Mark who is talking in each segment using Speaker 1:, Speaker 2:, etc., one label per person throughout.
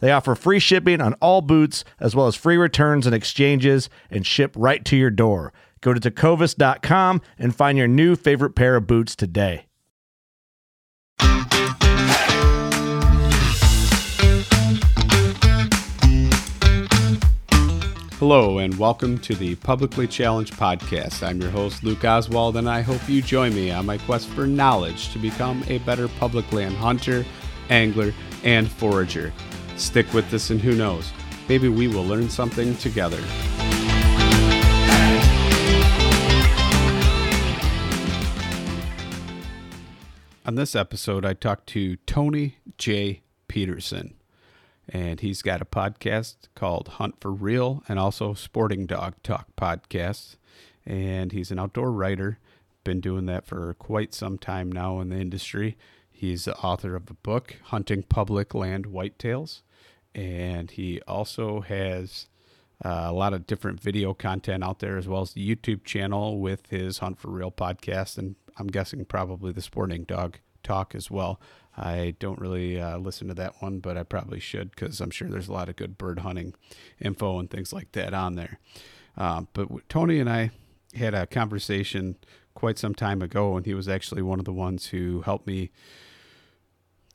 Speaker 1: They offer free shipping on all boots, as well as free returns and exchanges, and ship right to your door. Go to tecovas.com and find your new favorite pair of boots today.
Speaker 2: Hello, and welcome to the Publicly Challenged Podcast. I'm your host, Luke Oswald, and I hope you join me on my quest for knowledge to become a better public land hunter, angler, and forager. Stick with this, and who knows, maybe we will learn something together. On this episode, I talked to Tony J. Peterson, and he's got a podcast called Hunt for Real and also Sporting Dog Talk podcast. And he's an outdoor writer, been doing that for quite some time now in the industry. He's the author of a book, Hunting Public Land Whitetails, and he also has uh, a lot of different video content out there, as well as the YouTube channel with his Hunt for Real podcast, and I'm guessing probably the Sporting Dog Talk as well. I don't really uh, listen to that one, but I probably should because I'm sure there's a lot of good bird hunting info and things like that on there. Um, but Tony and I had a conversation quite some time ago, and he was actually one of the ones who helped me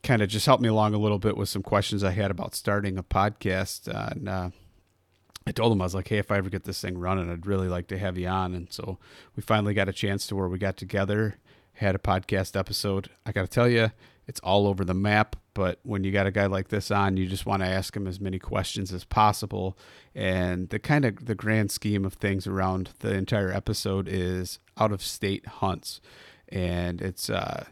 Speaker 2: kind of just helped me along a little bit with some questions I had about starting a podcast. Uh, and uh, I told him I was like, "Hey, if I ever get this thing running, I'd really like to have you on." And so we finally got a chance to where we got together, had a podcast episode. I got to tell you, it's all over the map. But when you got a guy like this on, you just want to ask him as many questions as possible. And the kind of the grand scheme of things around the entire episode is out of state hunts, and it's uh,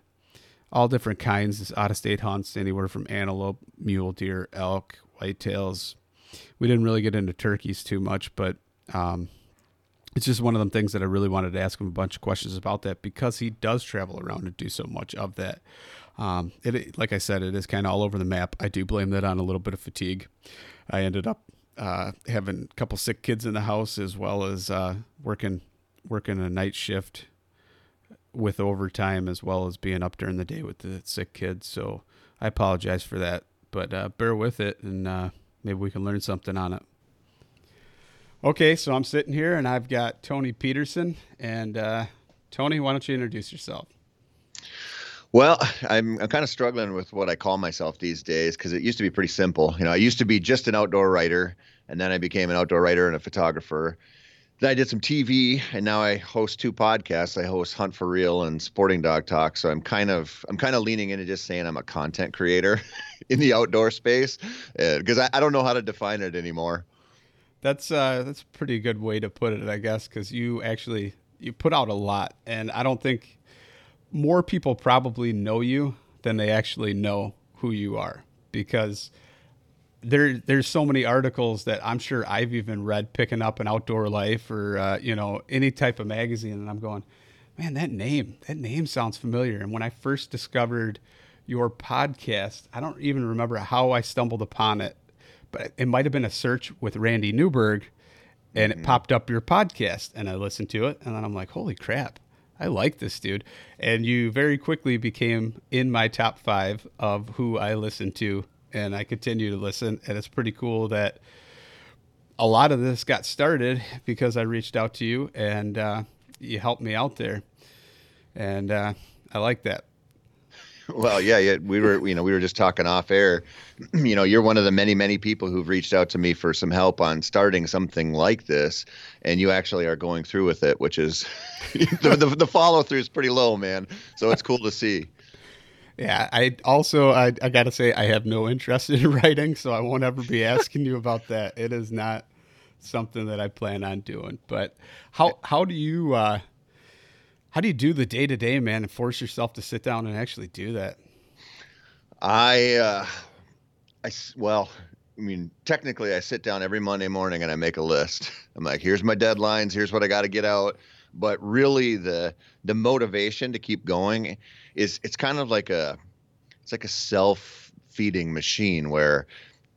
Speaker 2: all different kinds, out of state hunts, anywhere from antelope, mule deer, elk, whitetails. We didn't really get into turkeys too much, but um, it's just one of them things that I really wanted to ask him a bunch of questions about that because he does travel around and do so much of that. Um, it, like I said, it is kind of all over the map. I do blame that on a little bit of fatigue. I ended up uh, having a couple sick kids in the house as well as uh, working working a night shift with overtime as well as being up during the day with the sick kids. So I apologize for that, but uh, bear with it and uh, maybe we can learn something on it. Okay, so I'm sitting here and I've got Tony Peterson. And uh, Tony, why don't you introduce yourself?
Speaker 3: Well, I'm, I'm kind of struggling with what I call myself these days because it used to be pretty simple. You know, I used to be just an outdoor writer, and then I became an outdoor writer and a photographer then I did some TV, and now I host two podcasts. I host Hunt for Real and Sporting Dog Talk. So I'm kind of I'm kind of leaning into just saying I'm a content creator in the outdoor space because uh, I, I don't know how to define it anymore.
Speaker 2: That's uh, that's a pretty good way to put it, I guess, because you actually you put out a lot, and I don't think more people probably know you than they actually know who you are because there there's so many articles that I'm sure I've even read picking up an outdoor life or uh, you know any type of magazine and I'm going man that name that name sounds familiar and when I first discovered your podcast I don't even remember how I stumbled upon it but it might have been a search with Randy Newberg and it popped up your podcast, and I listened to it, and then I'm like, holy crap, I like this dude. And you very quickly became in my top five of who I listen to, and I continue to listen, and it's pretty cool that a lot of this got started because I reached out to you and uh, you helped me out there, and uh, I like that.
Speaker 3: Well, yeah, yeah, we were, you know, we were just talking off air. You know, you're one of the many, many people who've reached out to me for some help on starting something like this, and you actually are going through with it, which is the, the, the follow through is pretty low, man. So it's cool to see.
Speaker 2: Yeah, I also I, I got to say I have no interest in writing, so I won't ever be asking you about that. It is not something that I plan on doing. But how how do you uh, how do you do the day to day, man, and force yourself to sit down and actually do that?
Speaker 3: I, uh, I well, I mean, technically, I sit down every Monday morning and I make a list. I'm like, here's my deadlines, here's what I got to get out. But really, the the motivation to keep going is it's kind of like a it's like a self feeding machine where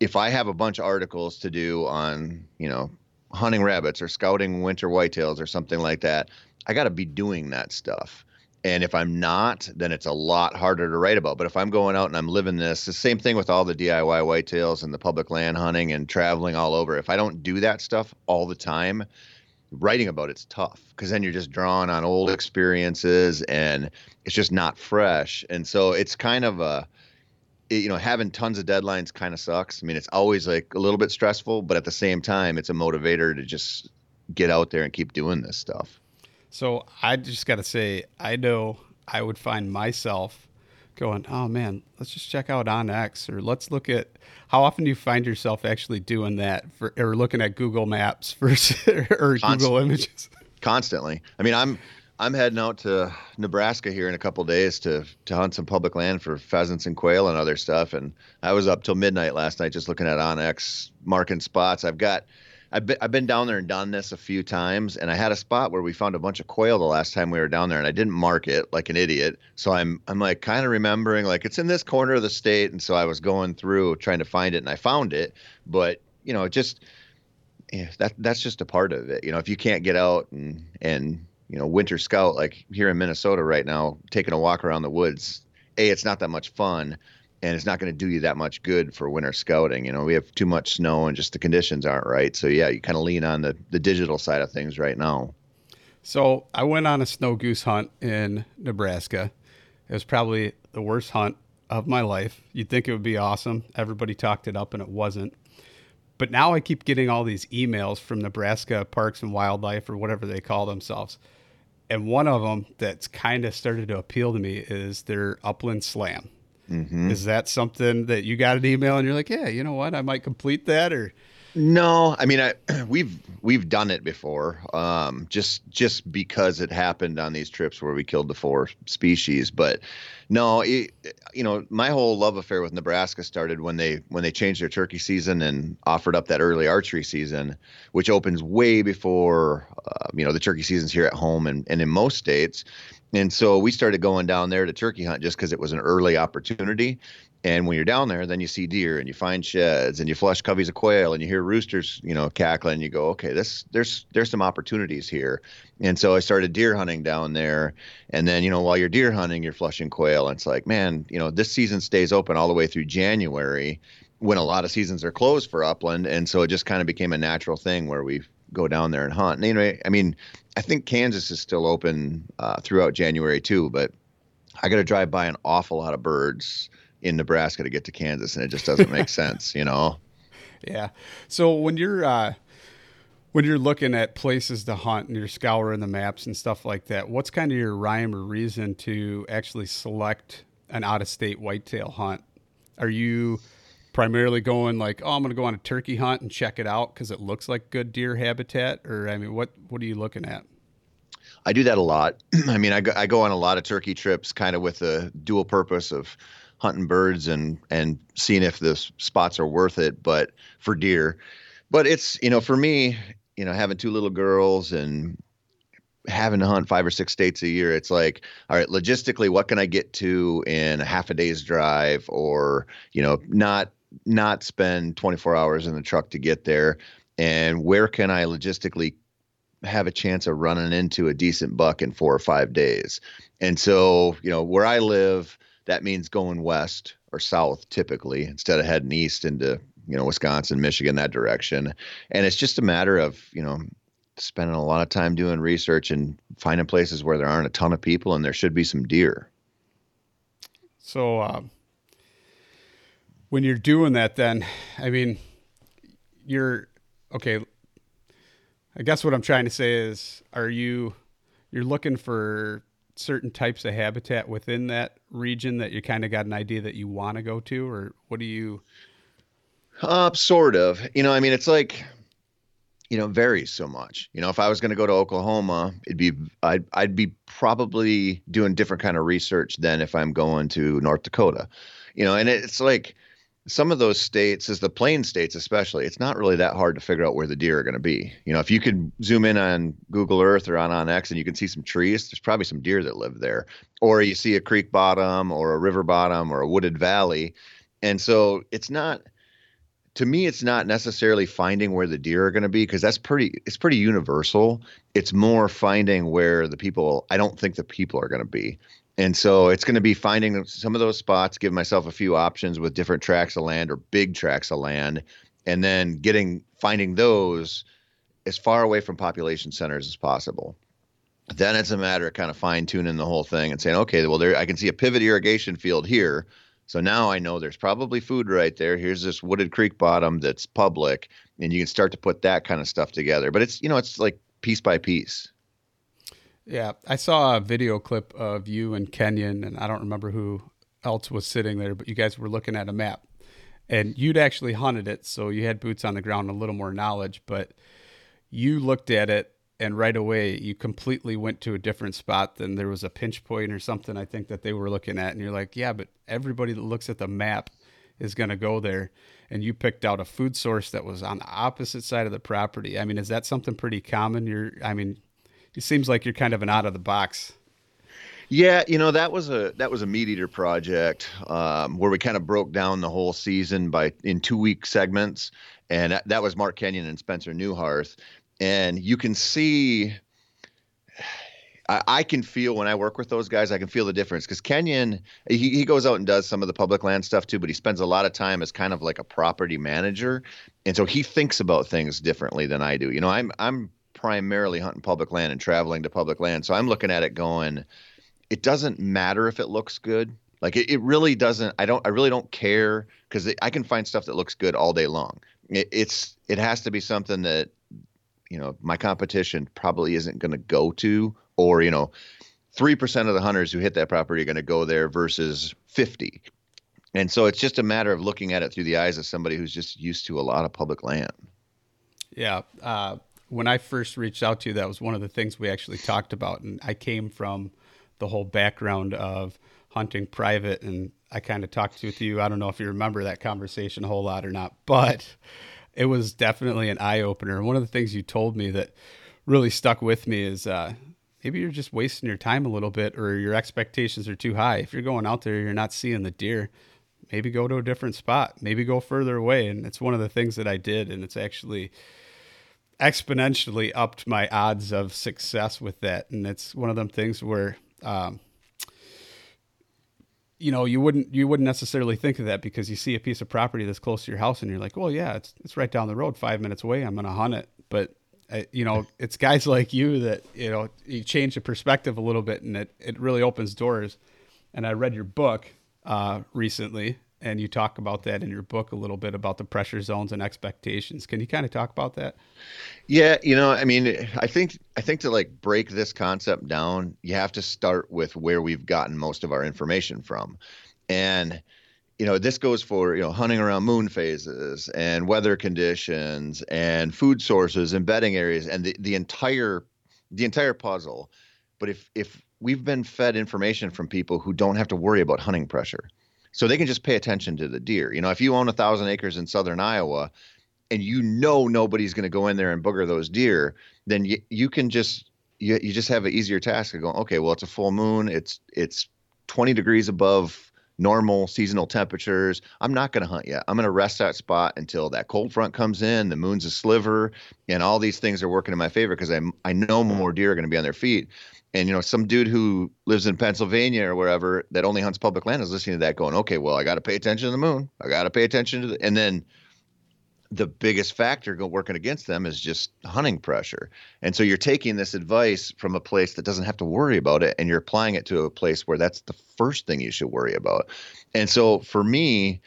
Speaker 3: if I have a bunch of articles to do on, you know, hunting rabbits or scouting winter whitetails or something like that, I got to be doing that stuff. And if I'm not, then it's a lot harder to write about. But if I'm going out and I'm living this, the same thing with all the DIY whitetails and the public land hunting and traveling all over. If I don't do that stuff all the time, writing about it's tough because then you're just drawing on old experiences and it's just not fresh. And so it's kind of a, you know, having tons of deadlines kind of sucks. I mean, it's always like a little bit stressful, but at the same time, it's a motivator to just get out there and keep doing this stuff.
Speaker 2: So I just got to say, I know I would find myself going, oh man, let's just check out onX or let's look at how often do you find yourself actually doing that for, or looking at Google Maps for, or Google Images?
Speaker 3: Constantly. I mean, I'm I'm heading out to Nebraska here in a couple days to to hunt some public land for pheasants and quail and other stuff. And I was up till midnight last night just looking at onX marking spots. I've got I've been, I've been down there and done this a few times, and I had a spot where we found a bunch of quail the last time we were down there, and I didn't mark it like an idiot. So I'm I'm like kind of remembering like it's in this corner of the state, and so I was going through trying to find it, and I found it, but you know, just yeah, that that's just a part of it. You know, if you can't get out and and you know, winter scout like here in Minnesota right now, taking a walk around the woods, a it's not that much fun, and it's not going to do you that much good for winter scouting. You know, we have too much snow and just the conditions aren't right. So yeah, you kind of lean on the the digital side of things right now.
Speaker 2: So I went on a snow goose hunt in Nebraska. It was probably the worst hunt of my life. You'd think it would be awesome. Everybody talked it up, and it wasn't. But now I keep getting all these emails from Nebraska Parks and Wildlife or whatever they call themselves. And one of them that's kind of started to appeal to me is their Upland Slam. Mm-hmm. Is that something that you got an email and you're like, yeah, you know what, I might complete that or
Speaker 3: no, I mean, I, we've we've done it before, um, just just because it happened on these trips where we killed the four species. But no, it, you know, my whole love affair with Nebraska started when they when they changed their turkey season and offered up that early archery season, which opens way before uh, you know the turkey seasons here at home and and in most states. And so we started going down there to turkey hunt just because it was an early opportunity. And when you're down there, then you see deer and you find sheds and you flush coveys of quail and you hear roosters, you know, cackling. You go, okay, this there's there's some opportunities here. And so I started deer hunting down there. And then you know, while you're deer hunting, you're flushing quail. And it's like, man, you know, this season stays open all the way through January when a lot of seasons are closed for upland. And so it just kind of became a natural thing where we go down there and hunt. And anyway, I mean, I think Kansas is still open uh, throughout January too, but I got to drive by an awful lot of birds in Nebraska to get to Kansas, and it just doesn't make sense, you know.
Speaker 2: Yeah. So when you're uh, when you're looking at places to hunt and you're scouring the maps and stuff like that, what's kind of your rhyme or reason to actually select an out of state whitetail hunt? Are you primarily going like, oh, I'm going to go on a turkey hunt and check it out because it looks like good deer habitat, or I mean, what what are you looking at?
Speaker 3: I do that a lot. I mean, I go, I go on a lot of turkey trips, kind of with the dual purpose of hunting birds and and seeing if the spots are worth it but for deer but it's you know for me you know having two little girls and having to hunt five or six states a year it's like all right logistically what can i get to in a half a day's drive or you know not not spend 24 hours in the truck to get there and where can I logistically have a chance of running into a decent buck in four or five days. And so, you know, where I live, that means going west or south typically instead of heading east into, you know, Wisconsin, Michigan, that direction. And it's just a matter of, you know, spending a lot of time doing research and finding places where there aren't a ton of people and there should be some deer.
Speaker 2: So, um, when you're doing that, then, I mean, you're okay. I guess what I'm trying to say is, are you you're looking for certain types of habitat within that region that you kind of got an idea that you want to go to, or what do you?
Speaker 3: Uh, sort of. You know, I mean, it's like, you know, varies so much. You know, if I was going to go to Oklahoma, it'd be I'd I'd be probably doing different kind of research than if I'm going to North Dakota. You know, and it's like some of those states, as the plain states especially, it's not really that hard to figure out where the deer are going to be. You know, if you can zoom in on Google Earth or on onX and you can see some trees, there's probably some deer that live there. Or you see a creek bottom or a river bottom or a wooded valley. And so it's not to me it's not necessarily finding where the deer are going to be because that's pretty it's pretty universal. It's more finding where the people I don't think the people are going to be. And so it's going to be finding some of those spots, give myself a few options with different tracts of land or big tracts of land, and then getting finding those as far away from population centers as possible. Then it's a matter of kind of fine tuning the whole thing and saying, okay, well, there I can see a pivot irrigation field here. So now I know there's probably food right there. Here's this wooded creek bottom that's public, and you can start to put that kind of stuff together. But it's you know it's like piece by piece.
Speaker 2: Yeah, I saw a video clip of you and Kenyon, and I don't remember who else was sitting there, but you guys were looking at a map, and you'd actually hunted it, so you had boots on the ground, a little more knowledge. But you looked at it, and right away you completely went to a different spot than there was a pinch point or something. I think that they were looking at, and you're like, yeah, but everybody that looks at the map is going to go there and you picked out a food source that was on the opposite side of the property i mean is that something pretty common you're i mean it seems like you're kind of an out of the box.
Speaker 3: Yeah, you know that was a that was a MeatEater project um, where we kind of broke down the whole season by in two week segments, and that, that was Mark Kenyon and Spencer Neuharth, and you can see. I, I can feel when I work with those guys, I can feel the difference because Kenyon, he, he goes out and does some of the public land stuff too, but he spends a lot of time as kind of like a property manager, and so he thinks about things differently than I do. You know, I'm I'm primarily hunting public land and traveling to public land. So I'm looking at it going, it doesn't matter if it looks good. Like it, it really doesn't. I don't. I really don't care because I can find stuff that looks good all day long. It, it's it has to be something that you know my competition probably isn't going to go to, or you know, three percent of the hunters who hit that property are going to go there versus fifty. And so it's just a matter of looking at it through the eyes of somebody who's just used to a lot of public land.
Speaker 2: Yeah. Uh, when I first reached out to you, that was one of the things we actually talked about. And I came from the whole background of hunting private, and I kind of talked with you. I don't know if you remember that conversation a whole lot or not, but it was definitely an eye opener. One of the things you told me that really stuck with me is uh, maybe you're just wasting your time a little bit, or your expectations are too high. If you're going out there, you're not seeing the deer. Maybe go to a different spot. Maybe go further away. And it's one of the things that I did, and it's actually exponentially upped my odds of success with that. And it's one of them things where, um, you know, you wouldn't you wouldn't necessarily think of that because you see a piece of property that's close to your house and you're like, well, yeah, it's it's right down the road, five minutes away. I'm to hunt it. But uh, you know, it's guys like you that you know you change the perspective a little bit, and it it really opens doors. And I read your book uh, recently, and you talk about that in your book a little bit about the pressure zones and expectations. Can you kind of talk about that?
Speaker 3: Yeah, you know, I mean, I think I think to like break this concept down, you have to start with where we've gotten most of our information from. And you know, this goes for, you know, hunting around moon phases and weather conditions and food sources and bedding areas and the, the entire the entire puzzle. But if if we've been fed information from people who don't have to worry about hunting pressure, so they can just pay attention to the deer. You know, if you own a thousand acres in southern Iowa and you know nobody's going to go in there and booger those deer, then you, you can just you, you just have an easier task of going, okay, well it's a full moon, it's it's 20 degrees above normal seasonal temperatures, I'm not going to hunt yet. I'm going to rest that spot until that cold front comes in, the moon's a sliver, and all these things are working in my favor because I I know more deer are going to be on their feet. And you know, some dude who lives in Pennsylvania or wherever that only hunts public land is listening to that, going, "Okay, well, I got to pay attention to the moon. I got to pay attention to the," and then the biggest factor working against them is just hunting pressure. And so you're taking this advice from a place that doesn't have to worry about it and you're applying it to a place where that's the first thing you should worry about. And so for me,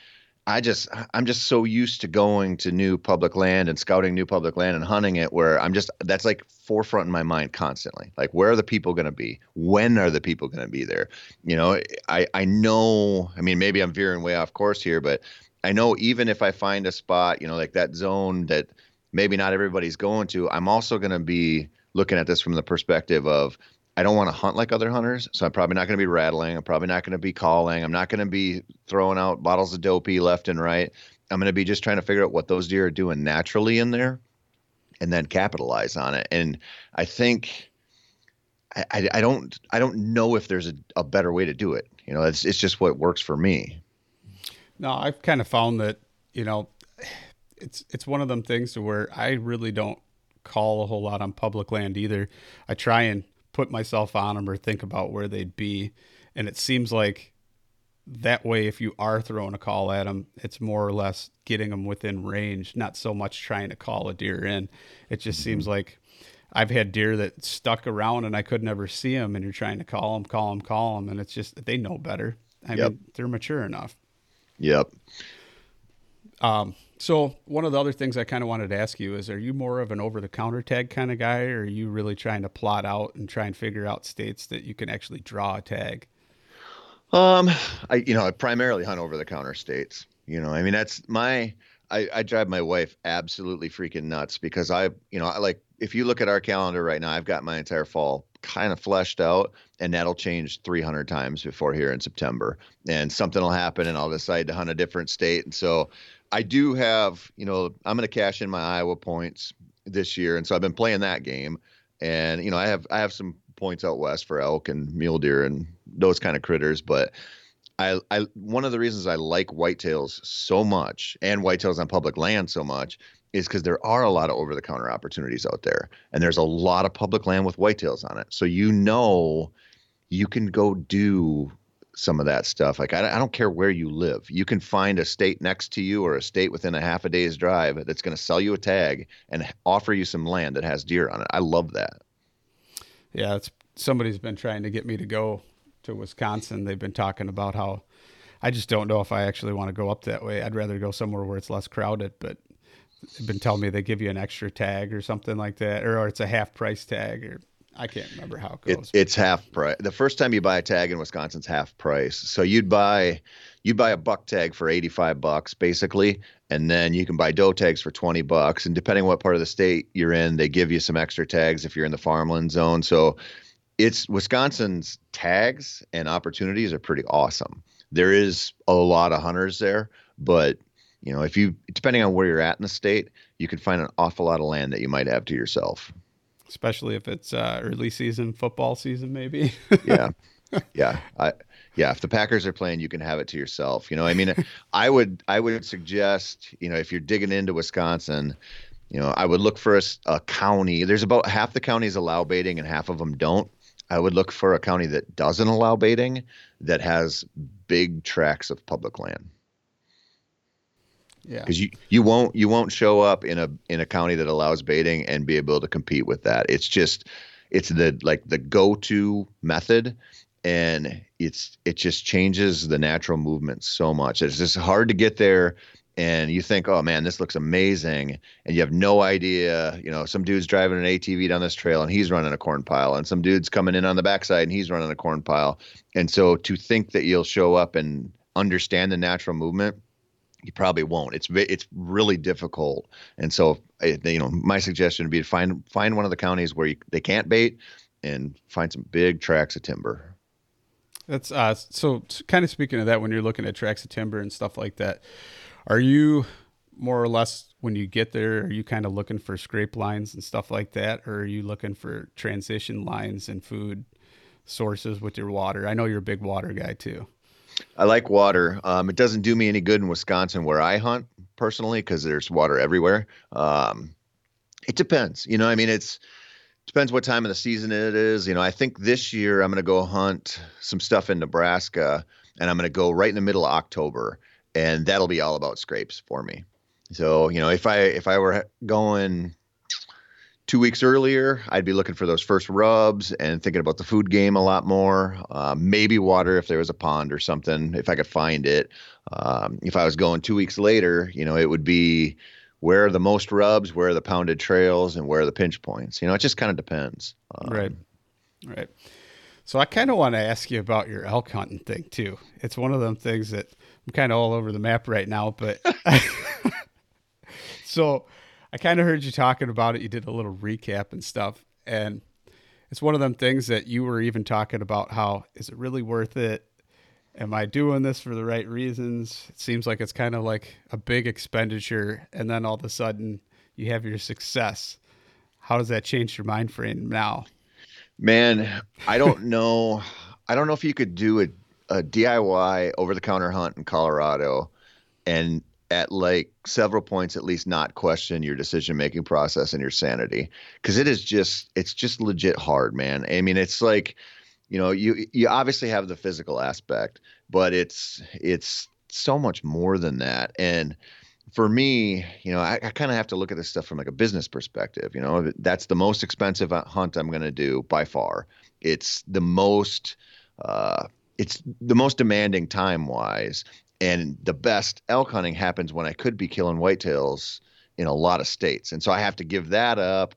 Speaker 3: I just I'm just so used to going to new public land and scouting new public land and hunting it where I'm just that's like forefront in my mind constantly. Like where are the people going to be? When are the people going to be there? You know, I I know, I mean maybe I'm veering way off course here, but I know even if I find a spot, you know, like that zone that maybe not everybody's going to, I'm also going to be looking at this from the perspective of I don't want to hunt like other hunters, so I'm probably not going to be rattling. I'm probably not going to be calling. I'm not going to be throwing out bottles of doe pee left and right. I'm going to be just trying to figure out what those deer are doing naturally in there, and then capitalize on it. And I think I, I, don't I don't know if there's a, a better way to do it. You know, it's it's just what works for me.
Speaker 2: No, I've kind of found that you know, it's it's one of them things to where I really don't call a whole lot on public land either. I try and put myself on them or think about where they'd be, and it seems like that way if you are throwing a call at them it's more or less getting them within range not so much trying to call a deer in it just mm-hmm. seems like i've had deer that stuck around and i could never see them and you're trying to call them call them call them and it's just they know better i yep. mean they're mature enough
Speaker 3: Yep.
Speaker 2: Um, so one of the other things I kind of wanted to ask you is, are you more of an over-the-counter tag kind of guy, or are you really trying to plot out and try and figure out states that you can actually draw a tag?
Speaker 3: Um, I you know I primarily hunt over-the-counter states. You know, I mean that's my I, I drive my wife absolutely freaking nuts because I you know I like if you look at our calendar right now, I've got my entire fall kind of fleshed out, and that'll change 300 times before here in September. And something will happen, and I'll decide to hunt a different state. And so I do have, you know, I'm going to cash in my Iowa points this year, and so I've been playing that game. And you know, I have I have some points out west for elk and mule deer and those kind of critters, but I, I one of the reasons I like whitetails so much and whitetails on public land so much is because there are a lot of over the counter opportunities out there. And there's a lot of public land with whitetails on it. So you know you can go do some of that stuff. Like, I, I don't care where you live. You can find a state next to you or a state within a half a day's drive that's going to sell you a tag and offer you some land that has deer on it. I love that.
Speaker 2: Yeah, it's somebody's been trying to get me to go to Wisconsin. They've been talking about how I just don't know if I actually want to go up that way. I'd rather go somewhere where it's less crowded, but they've been telling me they give you an extra tag or something like that, or, or it's a half price tag, or I can't remember how it goes.
Speaker 3: It, it's half price. The first time you buy a tag in Wisconsin's half price. So you'd buy you'd buy a buck tag for 85 bucks basically, and then you can buy doe tags for 20 bucks. And depending on what part of the state you're in, they give you some extra tags if you're in the farmland zone. So it's Wisconsin's tags and opportunities are pretty awesome. There is a lot of hunters there, but you know, if you depending on where you're at in the state, you can find an awful lot of land that you might have to yourself.
Speaker 2: Especially if it's uh, early season football season, maybe.
Speaker 3: yeah, yeah, I, yeah. If the Packers are playing, you can have it to yourself. You know, I mean, I would, I would suggest, you know, if you're digging into Wisconsin, you know, I would look for a, a county. There's about half the counties allow baiting and half of them don't. I would look for a county that doesn't allow baiting that has big tracts of public land.
Speaker 2: Yeah.
Speaker 3: Because you, you won't you won't show up in a in a county that allows baiting and be able to compete with that. It's just it's the like the go to method and it's it just changes the natural movement so much. It's just hard to get there and you think, oh man, this looks amazing, and you have no idea. You know, some dude's driving an ATV down this trail and he's running a corn pile, and some dude's coming in on the backside and he's running a corn pile. And so to think that you'll show up and understand the natural movement you probably won't. It's it's really difficult, and so you know my suggestion would be to find find one of the counties where you, they can't bait, and find some big tracts of timber.
Speaker 2: That's uh, so kind of speaking of that. When you're looking at tracts of timber and stuff like that, are you more or less when you get there? Are you kind of looking for scrape lines and stuff like that, or are you looking for transition lines and food sources with your water? I know you're a big water guy too.
Speaker 3: I like water. Um, it doesn't do me any good in Wisconsin where I hunt personally because there's water everywhere. Um, it depends. You know, I mean, it's depends what time of the season it is. You know, I think this year I'm going to go hunt some stuff in Nebraska, and I'm going to go right in the middle of October, and that'll be all about scrapes for me. So, you know, if I if I were going two weeks earlier, I'd be looking for those first rubs and thinking about the food game a lot more. Uh, maybe water if there was a pond or something, if I could find it. Um, if I was going two weeks later, you know, it would be where are the most rubs, where are the pounded trails, and where are the pinch points. You know, it just kind of depends.
Speaker 2: Um, right. Right. So I kind of want to ask you about your elk hunting thing too. It's one of them things that I'm kind of all over the map right now, but so I kind of heard you talking about it. You did a little recap and stuff. And it's one of them things that you were even talking about how is it really worth it? Am I doing this for the right reasons? It seems like it's kind of like a big expenditure. And then all of a sudden you have your success. How does that change your mind frame now?
Speaker 3: Man, I don't know. I don't know if you could do a, a DIY over the counter hunt in Colorado and at like several points at least not question your decision making process and your sanity. Because it is just it's just legit hard man. I mean it's like you know you you obviously have the physical aspect but it's it's so much more than that. And for me you know i, I kind of have to look at this stuff from like a business perspective you know that's the most expensive hunt i'm going to do by far it's the most uh, it's the most demanding time wise and the best elk hunting happens when I could be killing whitetails in a lot of states. And so I have to give that up.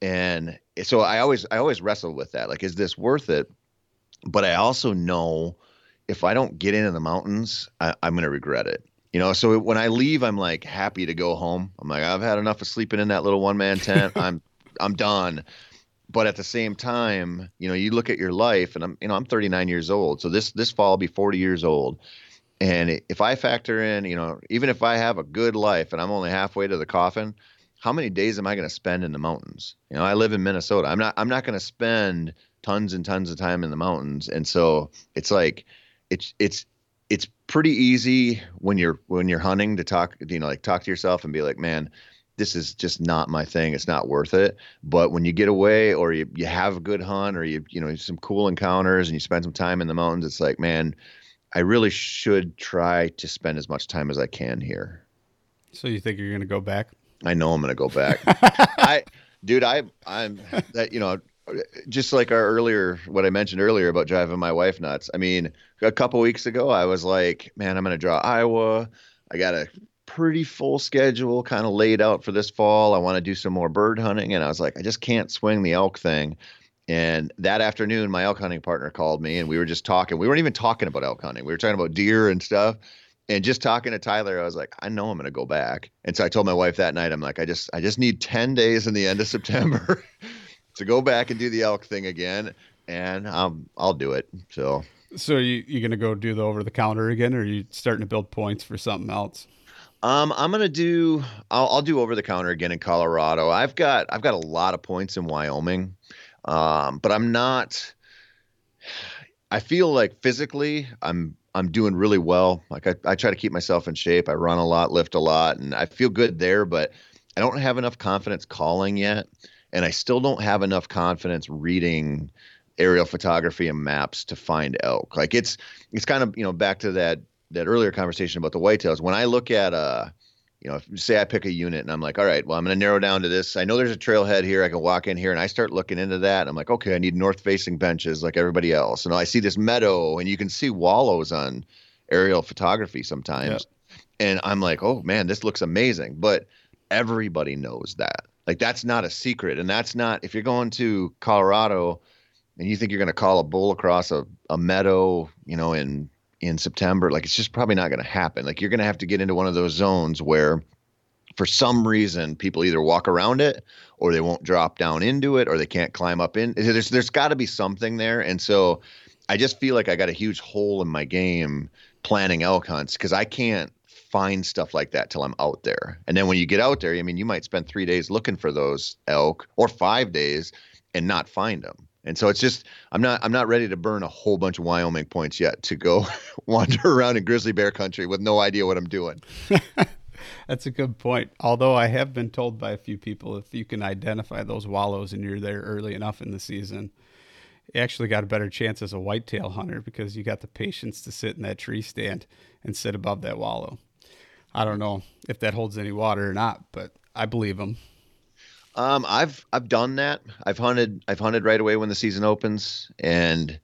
Speaker 3: And so I always I always wrestle with that. Like, is this worth it? But I also know if I don't get into the mountains, I, I'm going to regret it. You know, so when I leave, I'm like happy to go home. I'm like, I've had enough of sleeping in that little one man tent. I'm I'm done. But at the same time, you know, you look at your life, and I'm you know I'm 39 years old, so this this fall I'll be 40 years old and if I factor in, you know, even if I have a good life and I'm only halfway to the coffin, how many days am I going to spend in the mountains? You know, I live in Minnesota. I'm not I'm not going to spend tons and tons of time in the mountains. And so it's like it's it's it's pretty easy when you're when you're hunting to talk, you know, like talk to yourself and be like, "Man, this is just not my thing. It's not worth it." But when you get away or you you have a good hunt or you you know, some cool encounters and you spend some time in the mountains, it's like, "Man, I really should try to spend as much time as I can here.
Speaker 2: So you think you're going to go back?
Speaker 3: I know I'm going to go back. I, dude, I, I'm that, you know, just like our earlier, what I mentioned earlier about driving my wife nuts. I mean, a couple weeks ago, I was like, man, I'm going to draw Iowa. I got a pretty full schedule kind of laid out for this fall. I want to do some more bird hunting. And I was like, I just can't swing the elk thing. And that afternoon, my elk hunting partner called me and we were just talking. We weren't even talking about elk hunting. We were talking about deer and stuff. And just talking to Tyler, I was like, I know I'm going to go back. And so I told my wife that night, I'm like, I just, I just need 10 days in the end of September to go back and do the elk thing again. And um, I'll do it. So,
Speaker 2: so you, you going to go do the over the counter again, or are you starting to build points for something else?
Speaker 3: Um, I'm gonna do. I'll, I'll do over the counter again in Colorado. I've got I've got a lot of points in Wyoming. Um, but I'm not. I feel like physically I'm I'm doing really well. Like I, I try to keep myself in shape. I run a lot, lift a lot, and I feel good there. But I don't have enough confidence calling yet, and I still don't have enough confidence reading aerial photography and maps to find elk. Like it's it's kind of you know back to that that earlier conversation about the whitetails. When I look at uh you know, if say I pick a unit and I'm like, all right, well, I'm going to narrow down to this. I know there's a trailhead here. I can walk in here and I start looking into that. I'm like, okay, I need north facing benches like everybody else. And I see this meadow and you can see wallows on aerial photography sometimes. And I'm like, oh man, this looks amazing. But everybody knows that. Like that's not a secret. And that's not, if you're going to Colorado and you think you're going to call a bull across a, a meadow, you know, in in September, like it's just probably not going to happen. Like you're going to have to get into one of those zones where for some reason people either walk around it or they won't drop down into it or they can't climb up in there's there's got to be something there and so i just feel like i got a huge hole in my game planning elk hunts because i can't find stuff like that till i'm out there and then when you get out there i mean you might spend three days looking for those elk or five days and not find them And so it's just I'm not I'm not ready to burn a whole bunch of Wyoming points yet to go wander around in grizzly bear country with no idea what I'm doing.
Speaker 2: That's a good point. Although I have been told by a few people if you can identify those wallows and you're there early enough in the season, you actually got a better chance as a whitetail hunter because you got the patience to sit in that tree stand and sit above that wallow. I don't know if that holds any water or not, but I believe them.
Speaker 3: Um, I've I've done that. I've hunted I've hunted right away when the season opens, and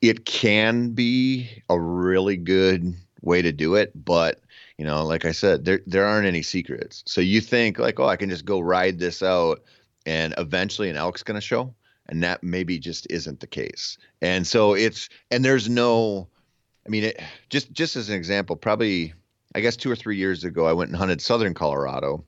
Speaker 3: it can be a really good way to do it. But you know, like I said, there there aren't any secrets. So you think like, oh, I can just go ride this out, and eventually an elk's going to show, and that maybe just isn't the case. And so it's and there's no, I mean, it just just as an example, probably I guess two or three years ago, I went and hunted southern Colorado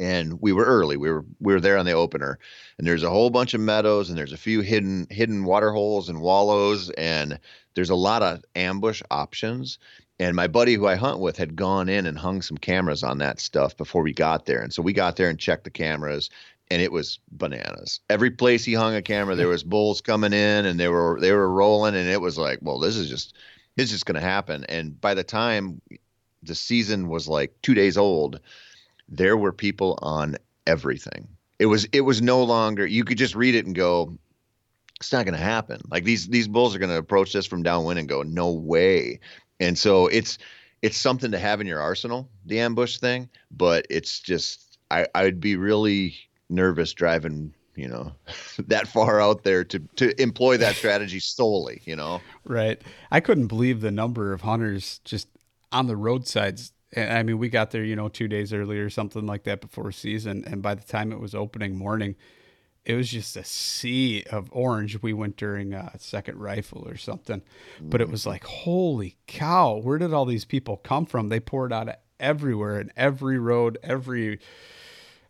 Speaker 3: and we were early. We were we were there on the opener, and there's a whole bunch of meadows, and there's a few hidden hidden water holes and wallows, and there's a lot of ambush options. And my buddy who I hunt with had gone in and hung some cameras on that stuff before we got there, and so we got there and checked the cameras, and it was bananas. Every place he hung a camera, there was bulls coming in, and they were they were rolling, and it was like, well, this is just this is just going to happen. And by the time the season was like two days old there were people on everything. It was it was no longer you could just read it and go, it's not going to happen. Like these these bulls are going to approach this from downwind and go, no way. And so it's it's something to have in your arsenal, the ambush thing. But it's just I I'd be really nervous driving you know that far out there to to employ that strategy solely you know
Speaker 2: right i couldn't believe the number of hunters just on the roadsides I mean, we got there, you know, two days earlier or something like that before season. And by the time it was opening morning, it was just a sea of orange. We went during a second rifle or something, but it mm. was like, holy cow, where did all these people come from? They poured out of everywhere and every road, every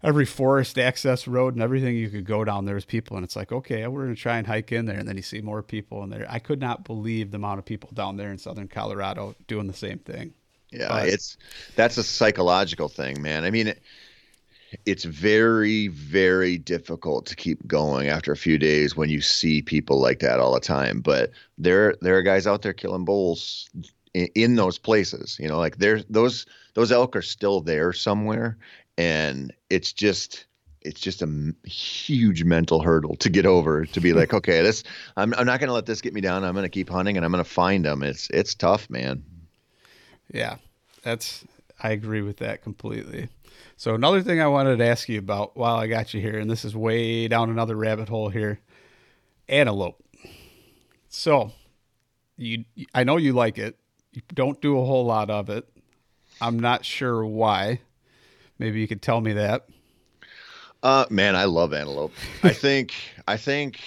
Speaker 2: every forest access road and everything you could go down there's people and it's like okay we're going to try and hike in there and then you see more people in there i could not believe the amount of people down there in southern colorado doing the same thing
Speaker 3: yeah, but, it's that's a psychological thing, man. I mean, it, it's very, very difficult to keep going after a few days when you see people like that all the time. But there, there are guys out there killing bulls in, in those places. You know, like there's those those elk are still there somewhere, and it's just it's just a huge mental hurdle to get over to be like okay this I'm, I'm not going to let this get me down i'm going to keep hunting and i'm going to find them it's it's tough man
Speaker 2: yeah, that's I agree with that completely. So another thing I wanted to ask you about while I got you here, and this is way down another rabbit hole here, antelope. So you, I know you like it. You don't do a whole lot of it. I'm not sure why. Maybe you could tell me that.
Speaker 3: Uh, man, I love antelope. I think, I think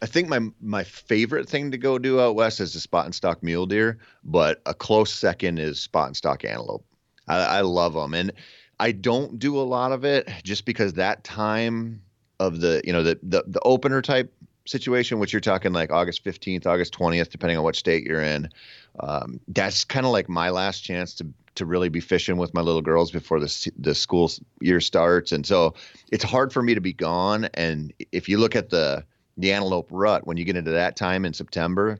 Speaker 3: I think my my favorite thing to go do out west is the spot and stalk mule deer, but a close second is spot and stalk antelope. I, I love them, and I don't do a lot of it just because that time of the you know the the, the opener type situation, which you're talking like August 15th, August 20th, depending on what state you're in. Um, that's kind of like my last chance to to really be fishing with my little girls before the the school year starts, and so it's hard for me to be gone. And if you look at the the antelope rut when you get into that time in September.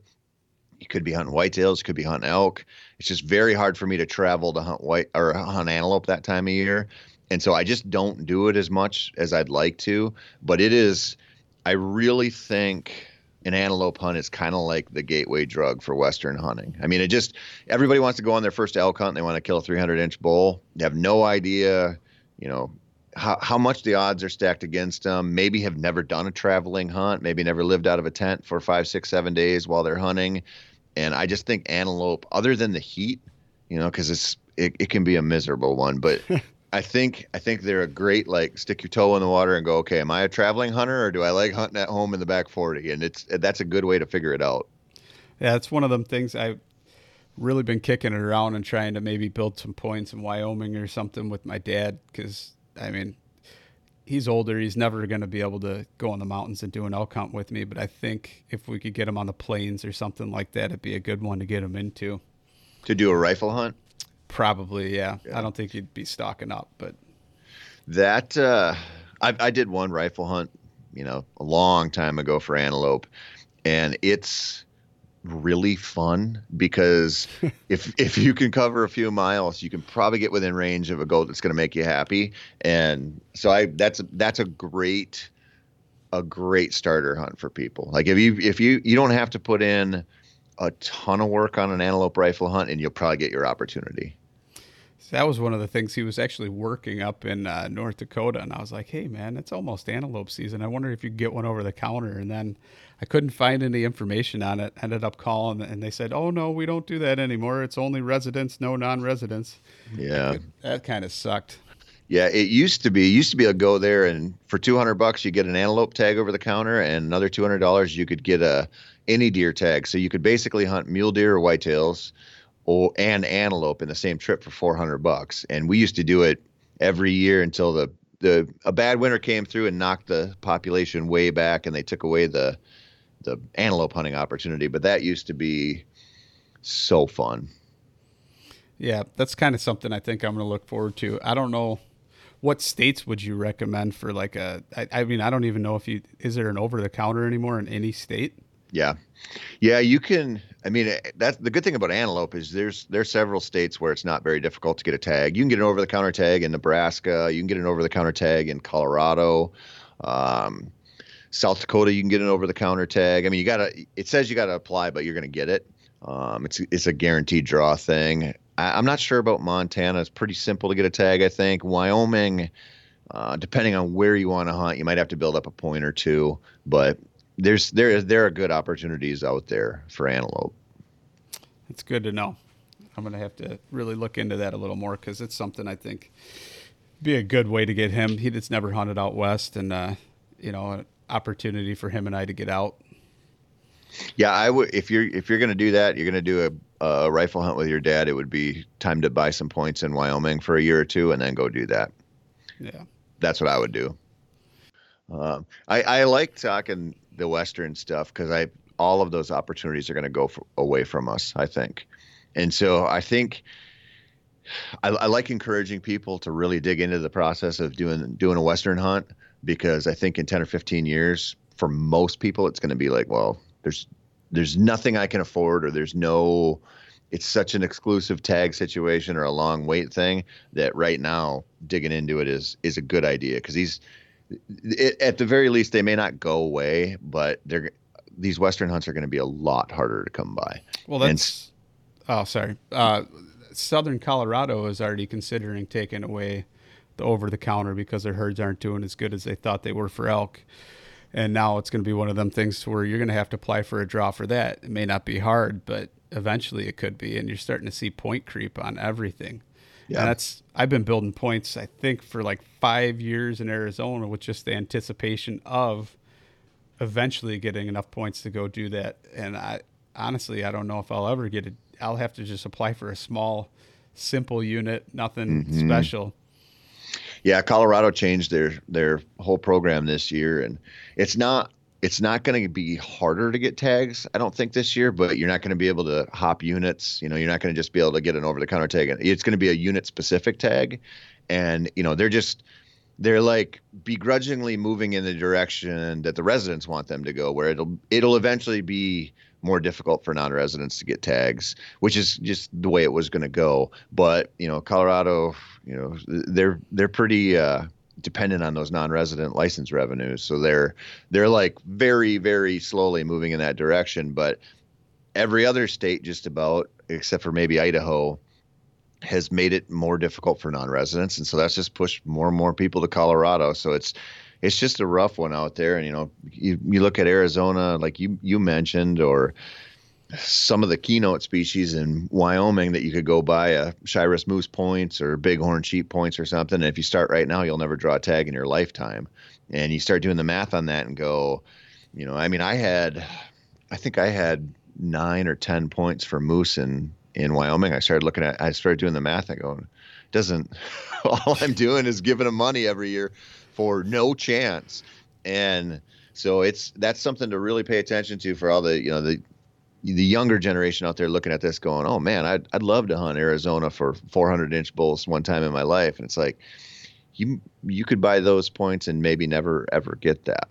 Speaker 3: You could be hunting whitetails, you could be hunting elk. It's just very hard for me to travel to hunt white or hunt antelope that time of year. And so I just don't do it as much as I'd like to. But it is, I really think an antelope hunt is kind of like the gateway drug for Western hunting. I mean, it just, everybody wants to go on their first elk hunt. And they want to kill a 300 inch bull. They have no idea, you know, how, how much the odds are stacked against them. Maybe have never done a traveling hunt, maybe never lived out of a tent for five, six, seven days while they're hunting. And I just think antelope, other than the heat, you know, because it's it, it can be a miserable one, but I think I think they're a great like stick your toe in the water and go, okay, am I a traveling hunter or do I like hunting at home in the back forty? And it's that's a good way to figure it out.
Speaker 2: Yeah, it's one of them things I've really been kicking it around and trying to maybe build some points in Wyoming or something with my dad because I mean, he's older. He's never going to be able to go in the mountains and do an elk hunt with me. But I think if we could get him on the plains or something like that, it'd be a good one to get him into.
Speaker 3: To do a rifle hunt?
Speaker 2: Probably, yeah. yeah. I don't think you'd be stocking up, but
Speaker 3: that uh, I, I did one rifle hunt you know, a long time ago for antelope, and it's really fun because if if you can cover a few miles, you can probably get within range of a goat that's going to make you happy. And so I that's that's a great a great starter hunt for people. Like if you if you you don't have to put in a ton of work on an antelope rifle hunt and you'll probably get your opportunity.
Speaker 2: That was one of the things he was actually working up in uh, North Dakota, and I was like, "Hey, man, it's almost antelope season. I wonder if you could get one over the counter." And then I couldn't find any information on it. Ended up calling, and they said, "Oh no, we don't do that anymore. It's only residents, no non-residents."
Speaker 3: Yeah,
Speaker 2: that kind of sucked.
Speaker 3: Yeah, it used to be. It used to be a go there, and for two hundred bucks, you get an antelope tag over the counter, and another two hundred dollars, you could get a any deer tag. So you could basically hunt mule deer or whitetails or and antelope in the same trip for 400 bucks. And we used to do it every year until the the a bad winter came through and knocked the population way back and they took away the the antelope hunting opportunity, but that used to be so fun.
Speaker 2: Yeah, that's kind of something I think I'm going to look forward to. I don't know what states would you recommend for like a I, I mean, I don't even know if you is there an over the counter anymore in any state?
Speaker 3: Yeah, yeah, you can. I mean, eh, that's the good thing about antelope is there's there's several states where it's not very difficult to get a tag. You can get an over the counter tag in Nebraska. You can get an over the counter tag in Colorado. Um, South Dakota, you can get an over the counter tag. I mean, you gotta. It says you gotta apply, but you're gonna get it. Um, it's it's a guaranteed draw thing. I, am not sure about Montana. It's pretty simple to get a tag. I think Wyoming, uh, depending on where you want to hunt, you might have to build up a point or two. But there's there there are good opportunities out there for antelope.
Speaker 2: It's good to know. I'm gonna have to really look into that a little more because it's something I think be a good way to get him. He that's never hunted out west, and uh, you know, an opportunity for him and I to get out.
Speaker 3: Yeah, I would. If you're if you're gonna do that, you're gonna do a, a rifle hunt with your dad. It would be time to buy some points in Wyoming for a year or two, and then go do that.
Speaker 2: Yeah,
Speaker 3: that's what I would do. Um, I, I like talking the Western stuff because I all of those opportunities are going to go for, away from us. I think, and so I think I, I, like encouraging people to really dig into the process of doing doing a Western hunt because I think in ten or fifteen years, for most people, it's going to be like, well, there's there's nothing I can afford, or there's no it's such an exclusive tag situation or a long wait thing that right now digging into it is is a good idea because these it, at the very least, they may not go away, but they're these western hunts are going to be a lot harder to come by.
Speaker 2: Well, that's and, oh, sorry. Uh, Southern Colorado is already considering taking away the over the counter because their herds aren't doing as good as they thought they were for elk. And now it's going to be one of them things where you're going to have to apply for a draw for that. It may not be hard, but eventually it could be. And you're starting to see point creep on everything. Yeah. And that's I've been building points I think for like 5 years in Arizona with just the anticipation of eventually getting enough points to go do that. And I honestly I don't know if I'll ever get it. I'll have to just apply for a small simple unit, nothing mm-hmm. special.
Speaker 3: Yeah, Colorado changed their their whole program this year and it's not it's not going to be harder to get tags, I don't think this year, but you're not going to be able to hop units. You know, you're not going to just be able to get an over the counter tag. It's going to be a unit specific tag. And, you know, they're just, they're like begrudgingly moving in the direction that the residents want them to go, where it'll, it'll eventually be more difficult for non-residents to get tags, which is just the way it was going to go. But, you know, Colorado, you know, they're, they're pretty, uh, dependent on those non-resident license revenues. So they're they're like very very slowly moving in that direction. But every other state, just about except for maybe Idaho, has made it more difficult for non-residents, and so that's just pushed more and more people to Colorado. So it's it's just a rough one out there. And you know, you you look at Arizona, like you you mentioned, or some of the keynote species in Wyoming that you could go buy uh, a Shiras moose points or bighorn sheep points or something. And if you start right now, you'll never draw a tag in your lifetime. And you start doing the math on that and go, you know, I mean, I had, I think I had nine or 10 points for moose in, in Wyoming. I started looking at, I started doing the math and going, doesn't, all I'm doing is giving them money every year for no chance. And, so it's that's something to really pay attention to for all the you know the the younger generation out there looking at this going, oh man, I'd, I'd love to hunt Arizona for 400 inch bulls one time in my life. And it's like, you, you could buy those points and maybe never ever get that.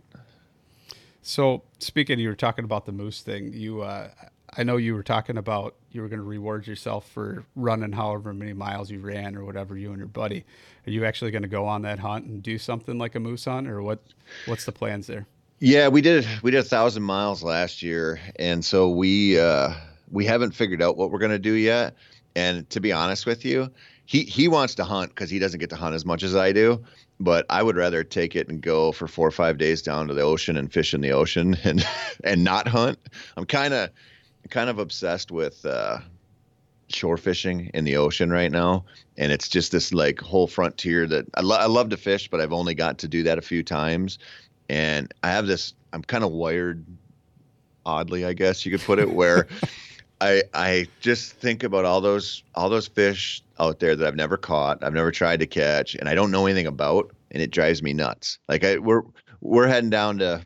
Speaker 2: So speaking, you were talking about the moose thing. You, uh, I know you were talking about you were going to reward yourself for running however many miles you ran or whatever you and your buddy. Are you actually going to go on that hunt and do something like a moose hunt, or what? What's the plans there?
Speaker 3: Yeah, we did. We did a thousand miles last year, and so we uh, we haven't figured out what we're going to do yet. And to be honest with you, he he wants to hunt because he doesn't get to hunt as much as I do but I would rather take it and go for four or five days down to the ocean and fish in the ocean and and not hunt. I'm kind of kind of obsessed with uh, shore fishing in the ocean right now, and it's just this like whole frontier that I, lo- I love to fish, but I've only got to do that a few times, and I have this. I'm kind of wired, oddly, I guess you could put it, where. I I just think about all those all those fish out there that I've never caught, I've never tried to catch, and I don't know anything about, and it drives me nuts. Like I we're we're heading down to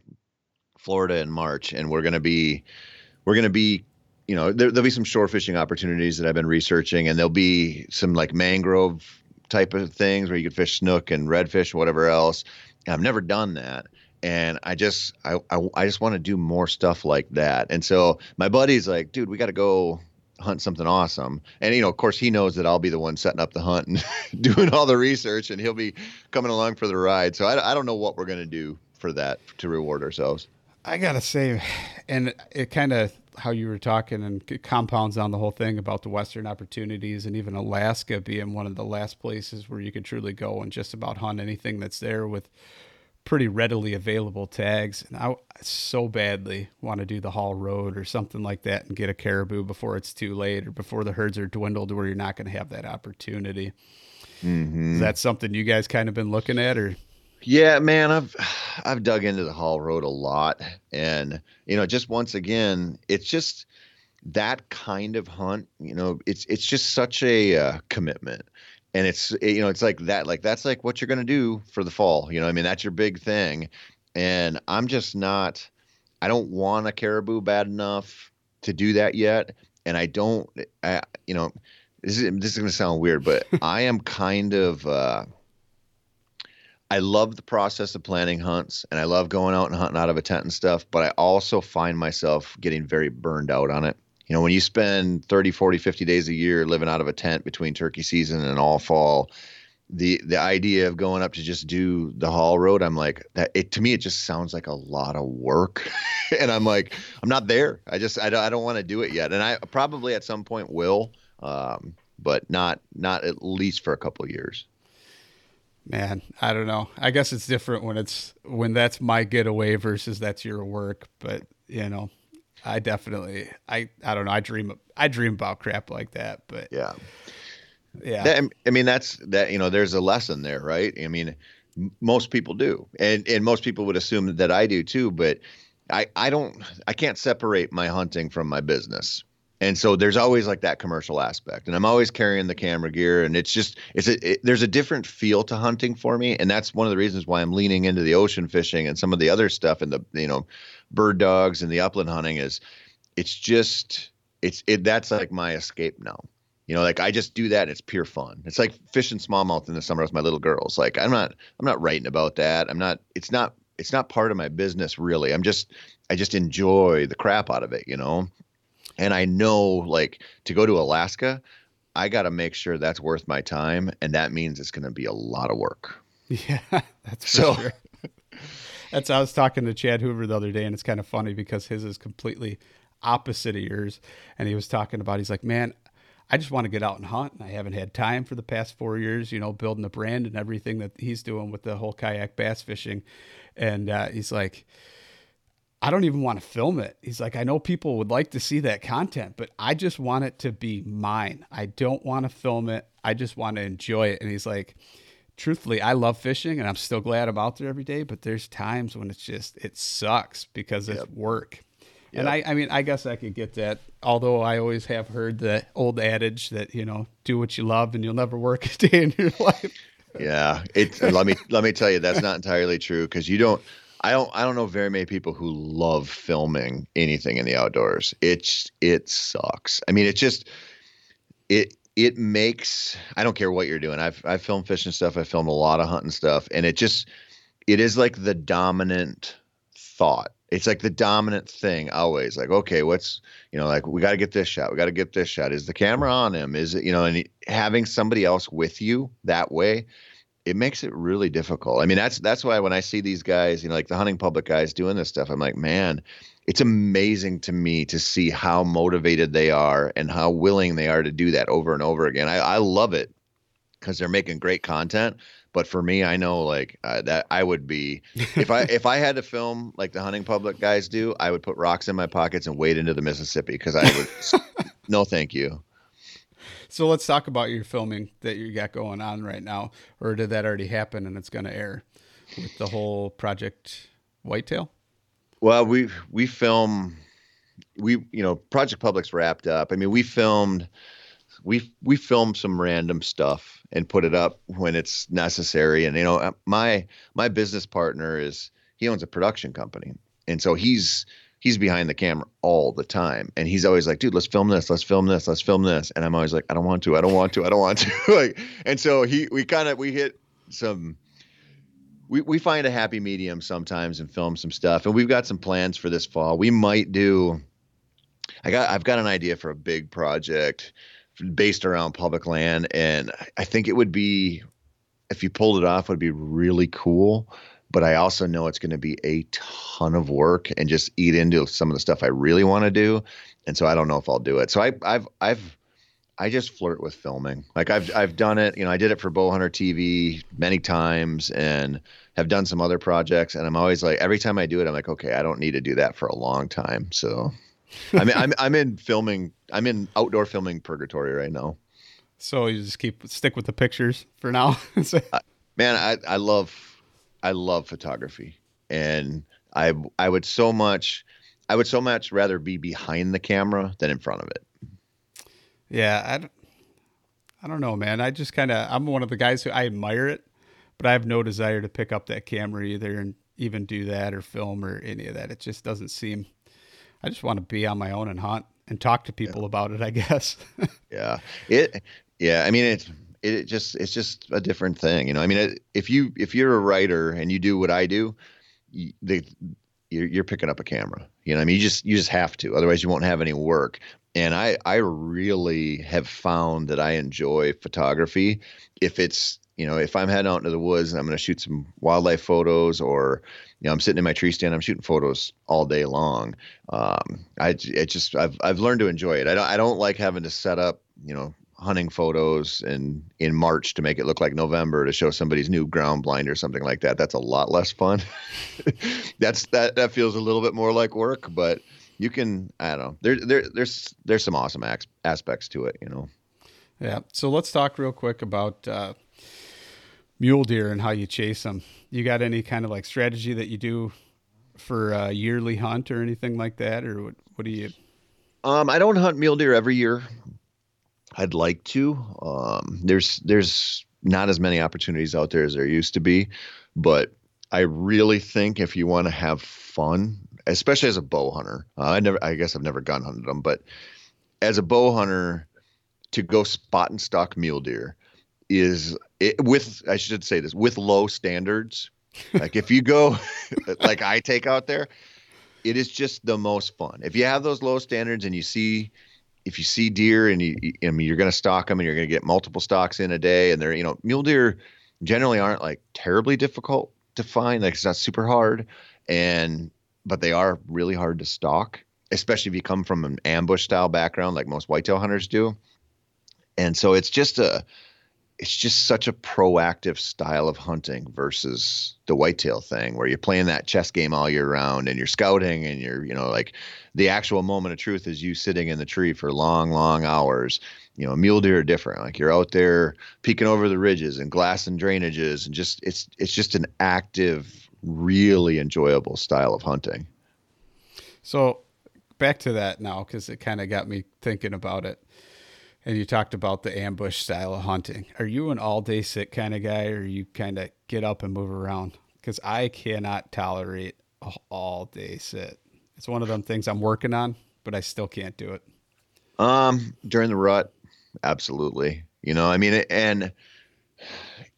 Speaker 3: Florida in March, and we're gonna be we're gonna be you know there, will be some shore fishing opportunities that I've been researching, and there'll be some like mangrove type of things where you can fish snook and redfish, whatever else. And I've never done that and I just I I, I just want to do more stuff like that. And so my buddy's like, dude, we got to go hunt something awesome. And you know, of course, he knows that I'll be the one setting up the hunt and doing all the research, and he'll be coming along for the ride. So I I don't know what we're gonna do for that to reward ourselves.
Speaker 2: I gotta say, and it kind of how you were talking and compounds on the whole thing about the Western opportunities and even Alaska being one of the last places where you could truly go and just about hunt anything that's there with pretty readily available tags. And I so badly want to do the Haul Road or something like that and get a caribou before it's too late or before the herds are dwindled where you're not going to have that opportunity. Mm-hmm. Is that something you guys kind of been looking at or?
Speaker 3: Yeah, man, I've I've dug into the Haul Road a lot, and you know, just once again, it's just that kind of hunt. You know, it's it's just such a uh, commitment and it's you know it's like that like that's like what you're going to do for the fall you know i mean that's your big thing. And i'm just not i don't want a caribou bad enough to do that yet. And i don't I, you know this is this is going to sound weird but i am kind of uh I love the process of planning hunts and I love going out and hunting out of a tent and stuff, but I also find myself getting very burned out on it you know when you spend 30 40 50 days a year living out of a tent between turkey season and all fall the the idea of going up to just do the haul road i'm like that it to me it just sounds like a lot of work. And i'm like i'm not there. I just i don't, I don't want to do it yet. And i probably at some point will um, but not not at least for a couple years.
Speaker 2: Man i don't know. I guess it's different when it's when that's my getaway versus that's your work but you know I definitely, I, I don't know. I dream, I dream about crap like that, but
Speaker 3: yeah,
Speaker 2: yeah.
Speaker 3: That, I mean, that's that. You know, there's a lesson there, right? I mean, most people do, and and most people would assume that I do too. But I, I don't, I can't separate my hunting from my business. And so there's always like that commercial aspect, and I'm always carrying the camera gear, and it's just it's a it, there's a different feel to hunting for me, and that's one of the reasons why I'm leaning into the ocean fishing and some of the other stuff and the you know bird dogs and the upland hunting is it's just it's it that's like my escape now. You know, like I just do that. it's pure fun. It's like fishing smallmouth in the summer with my little girls. Like I'm not I'm not writing about that. I'm not. It's not it's not part of my business really. I'm just I just enjoy the crap out of it. You know, and I know like to go to Alaska, I got to make sure that's worth my time, and that means it's going to be a lot of work.
Speaker 2: Yeah, that's so. Sure. That's I was talking to Chad Hoover the other day, and it's kind of funny because his is completely opposite of yours. And he was talking about he's like, man, I just want to get out and hunt, and I haven't had time for the past four years. You know, building the brand and everything that he's doing with the whole kayak bass fishing. And uh, he's like, I don't even want to film it. He's like, I know people would like to see that content, but I just want it to be mine. I don't want to film it. I just want to enjoy it. And he's like, truthfully, I love fishing and I'm still glad I'm out there every day, but there's times when it's just, it sucks because it's work. Yep. And I, I mean, I guess I could get that. Although I always have heard the old adage that, you know, do what you love and you'll never work a day in your life.
Speaker 3: yeah. It, let me, let me tell you, that's not entirely true because you don't, I don't I don't know very many people who love filming anything in the outdoors. It's it sucks. I mean, it just it it makes I don't care what you're doing. I've I've filmed fishing stuff. I filmed a lot of hunting stuff, and it just it is like the dominant thought. It's like the dominant thing always. Like, okay, what's you know, like we got to get this shot. We got to get this shot. Is the camera on him? Is it you know? And having somebody else with you that way, it makes it really difficult. I mean, that's that's why when I see these guys, you know, like the hunting public guys doing this stuff, I'm like, man, it's amazing to me to see how motivated they are and how willing they are to do that over and over again. I, I love it because they're making great content. But for me, I know like uh, that I would be if I if I had to film like the hunting public guys do, I would put rocks in my pockets and wade into the Mississippi because I would. no, thank you.
Speaker 2: So let's talk about your filming that you got going on right now, or did that already happen and it's going to air with the whole project Whitetail?
Speaker 3: Well, we we film we you know Project Public's wrapped up. I mean, we filmed we we filmed some random stuff and put it up when it's necessary. And you know, my my business partner is he owns a production company, and so he's he's behind the camera all the time, and he's always like, "Dude, let's film this, let's film this, let's film this," and I'm always like, "I don't want to, I don't want to, I don't want to." like, and so he we kind of we hit some we, we find a happy medium sometimes and film some stuff. And we've got some plans for this fall. We might do I got I've got an idea for a big project based around public land and I think it would be if you pulled it off would be really cool. But I also know it's going to be a ton of work and just eat into some of the stuff I really want to do. And so I don't know if I'll do it. So I, I've I've I just flirt with filming. Like I've I've done it. You know, I did it for Bowhunter TV many times, and have done some other projects. And I'm always like, every time I do it, I'm like, okay, I don't need to do that for a long time. So, I mean, I'm I'm in filming. I'm in outdoor filming purgatory right now.
Speaker 2: So you just keep stick with the pictures for now.
Speaker 3: Man, I I love I love photography, and I I would so much I would so much rather be behind the camera than in front of it.
Speaker 2: Yeah, I don't, I don't know, man. I just kind of I'm one of the guys who I admire it, but I have no desire to pick up that camera either and even do that or film or any of that. It just doesn't seem. I just want to be on my own and hunt and talk to people yeah. about it. I guess.
Speaker 3: yeah. It. Yeah. I mean, it's it just it's just a different thing, you know. I mean, if you if you're a writer and you do what I do, you, they you're, you're picking up a camera. You know, I mean, you just you just have to. Otherwise, you won't have any work and I I really have found that I enjoy photography if it's you know if I'm heading out into the woods and I'm going to shoot some wildlife photos or you know I'm sitting in my tree stand I'm shooting photos all day long. Um, I it just I've I've learned to enjoy it. I don't I don't like having to set up you know hunting photos and in March to make it look like November to show somebody's new ground blind or something like that. That's a lot less fun. That's that that feels a little bit more like work, but you can I don't know. There there there's there's some awesome aspects to it, you know.
Speaker 2: Yeah. So let's talk real quick about uh, mule deer and how you chase them. You got any kind of like strategy that you do for a yearly hunt or anything like that, or what? What do you?
Speaker 3: Um, I don't hunt mule deer every year. I'd like to. Um, there's there's not as many opportunities out there as there used to be, but I really think if you want to have fun especially as a bow hunter. Uh, I never, I guess I've never gun hunted them, but as a bow hunter, to go spot and stalk mule deer is it, with I should say this with low standards. Like if you go like I take out there, it is just the most fun. If you have those low standards and you see if you see deer and you, I mean, you're going to stock them and you're going to get multiple stocks in a day and they're, you know, mule deer generally aren't like terribly difficult to find. Like it's not super hard. And but they are really hard to stalk, especially if you come from an ambush style background like most whitetail hunters do. And so it's just a it's just such a proactive style of hunting versus the whitetail thing where you're playing that chess game all year round and you're scouting and you're you know like the actual moment of truth is you sitting in the tree for long long hours you know mule deer are different like you're out there peeking over the ridges and glass and drainages and just it's it's just an active really enjoyable style of hunting.
Speaker 2: So back to that now because it kind of got me thinking about it. And you talked about the ambush style of hunting. Are you an all day sit kind of guy, or you kind of get up and move around? Because I cannot tolerate all day sit. It's one of them things I'm working on, but I still can't do it.
Speaker 3: Um, during the rut, absolutely. You know, I mean, and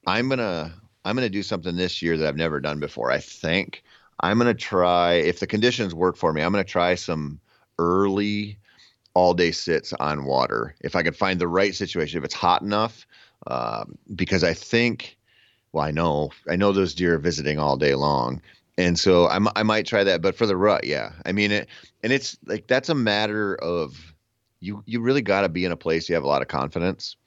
Speaker 3: I'm gonna I'm to do something this year that I've never done before. I think I'm to try, if the conditions work for me, I'm to try some early all day sits on water. If I could find the right situation, if it's hot enough, um, because I think, well, I know, I know those deer are visiting all day long. And so I, I might try that, but for the rut, yeah. I mean it, and it's like that's a matter of you. You really got to be in a place you have a lot of confidence,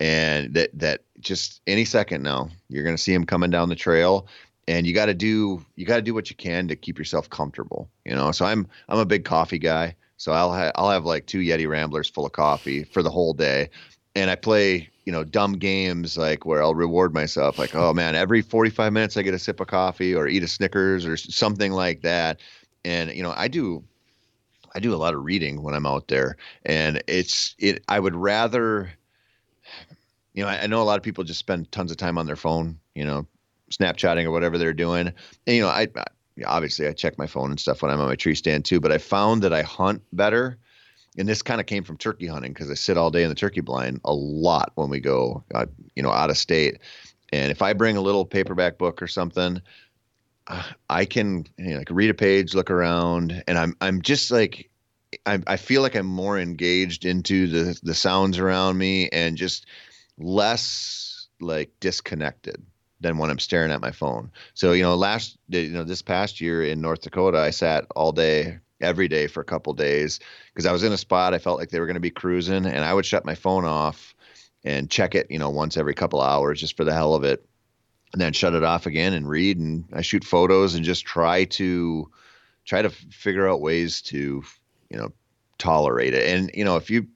Speaker 3: and that that just any second now you're going to see him coming down the trail, and you got to do you got to do what you can to keep yourself comfortable. You know, so I'm I'm a big coffee guy, so I'll ha- I'll have like two Yeti Ramblers full of coffee for the whole day, and I play you know dumb games like where I'll reward myself like oh man every 45 minutes I get a sip of coffee or eat a Snickers or something like that. And you know I do I do a lot of reading when I'm out there. And it's it I would rather you know I, I know a lot of people just spend tons of time on their phone you know Snapchatting or whatever they're doing. And you know I, I obviously I check my phone and stuff when I'm on my tree stand too but I found that I hunt better and this kind of came from turkey hunting because I sit all day in the turkey blind a lot when we go, uh, you know, out of state. And if I bring a little paperback book or something, I can you know, like read a page, look around, and I'm I'm just like I, I feel like I'm more engaged into the the sounds around me and just less like disconnected than when I'm staring at my phone. So you know, last you know this past year in North Dakota, I sat all day every day for a couple days because I was in a spot I felt like they were going to be cruising, and I would shut my phone off and check it, you know, once every couple hours just for the hell of it, and then shut it off again and read. And I shoot photos and just try to try to figure out ways to, you know, tolerate it. And you know, if you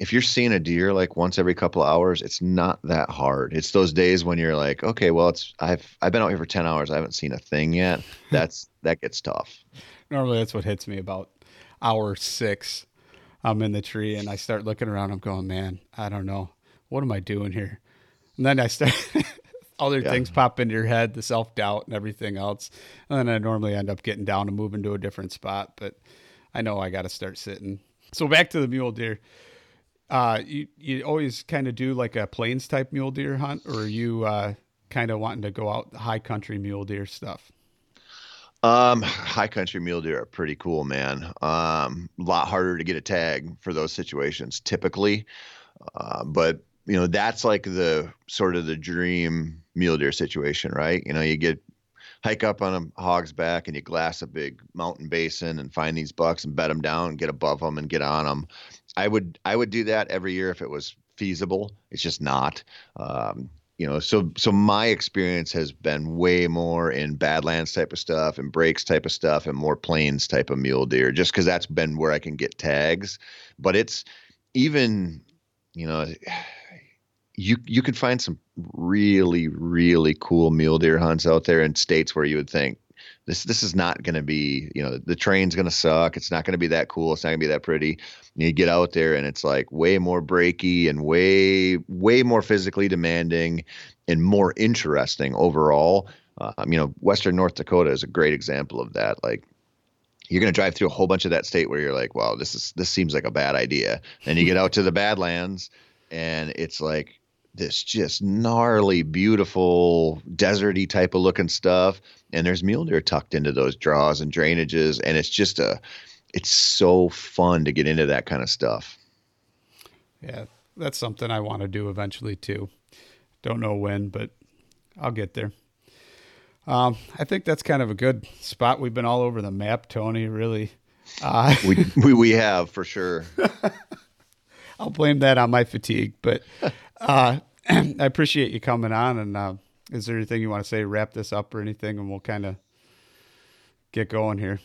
Speaker 3: if you're seeing a deer like once every couple of hours, it's not that hard. It's those days when you're like, okay, well, it's I've I've been out here for ten hours, I haven't seen a thing yet. That's that gets tough
Speaker 2: normally that's what hits me about hour six. I'm in the tree and I start looking around. I'm going, man, I don't know. What am I doing here? And then I start, other yeah. things pop into your head, the self doubt and everything else. And then I normally end up getting down and moving to a different spot. But I know I got to start sitting. So back to the mule deer. Uh, you you always kind of do like a plains type mule deer hunt, or are you uh, kind of wanting to go out high country mule deer stuff?
Speaker 3: Um, high country mule deer are pretty cool, man. Um, a lot harder to get a tag for those situations typically, uh, but you know that's like the sort of the dream mule deer situation, right? You know, you get hike up on a hog's back and you glass a big mountain basin and find these bucks and bed them down and get above them and get on them. I would I would do that every year if it was feasible. It's just not. Um, you know so so my experience has been way more in badlands type of stuff and breaks type of stuff and more plains type of mule deer just because that's been where i can get tags but it's even you know you you could find some really really cool mule deer hunts out there in states where you would think this this is not going to be you know the train's going to suck. It's not going to be that cool. It's not going to be that pretty. And you get out there and it's like way more breaky and way way more physically demanding and more interesting overall. Uh, you know western north dakota is a great example of that. Like you're going to drive through a whole bunch of that state where you're like wow this is this seems like a bad idea. And you get out to the badlands and it's like this just gnarly, beautiful, deserty type of looking stuff. And there's mule deer tucked into those draws and drainages. And it's just a, it's so fun to get into that kind of stuff.
Speaker 2: Yeah, that's something I want to do eventually too. Don't know when, but I'll get there. Um, I think that's kind of a good spot. We've been all over the map, Tony. Really,
Speaker 3: uh, we, we we have for sure.
Speaker 2: I'll blame that on my fatigue, but uh, I appreciate you coming on. And uh, is there anything you want to say, wrap this up or anything, and we'll kind of get going here?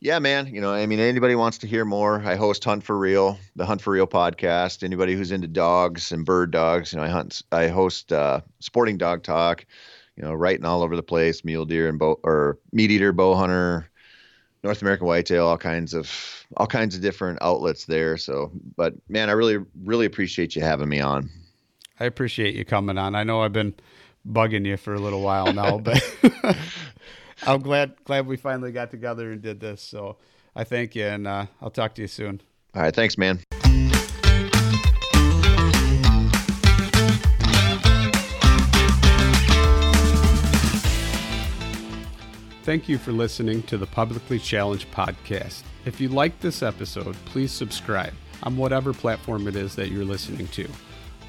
Speaker 3: Yeah, man. You know, I mean, anybody wants to hear more, I host Hunt for Real, the Hunt for Real podcast. Anybody who's into dogs and bird dogs, you know, I hunt, I host uh, Sporting Dog Talk. You know, writing all over the place, mule deer and bow or MeatEater, bow hunter, North American whitetail, all kinds of all kinds of different outlets there. So, but man, I really really appreciate you having me on.
Speaker 2: I appreciate you coming on. I know I've been bugging you for a little while now, but I'm glad glad we finally got together and did this. So I thank you, and uh, I'll talk to you soon.
Speaker 3: All right, thanks, man.
Speaker 2: Thank you for listening to the Publicly Challenged podcast. If you liked this episode, please subscribe on whatever platform it is that you're listening to.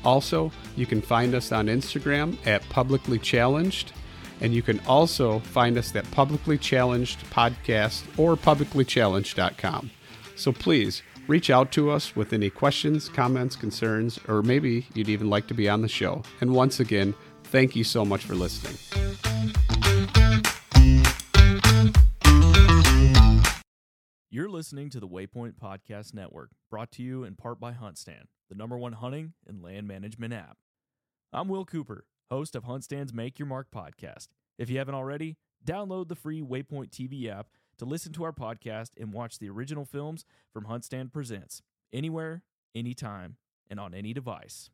Speaker 2: Also, you can find us on Instagram at Publicly Challenged, and you can also find us at Publicly Challenged Podcast or publiclychallenged.com. So please reach out to us with any questions, comments, concerns, or maybe you'd even like to be on the show. And once again, thank you so much for listening.
Speaker 4: You're listening to the Waypoint Podcast Network, brought to you in part by HuntStand, the number one hunting and land management app. I'm Will Cooper, host of HuntStand's Make Your Mark podcast. If you haven't already, download the free Waypoint TV app to listen to our podcast and watch the original films from HuntStand Presents anywhere, anytime, and on any device.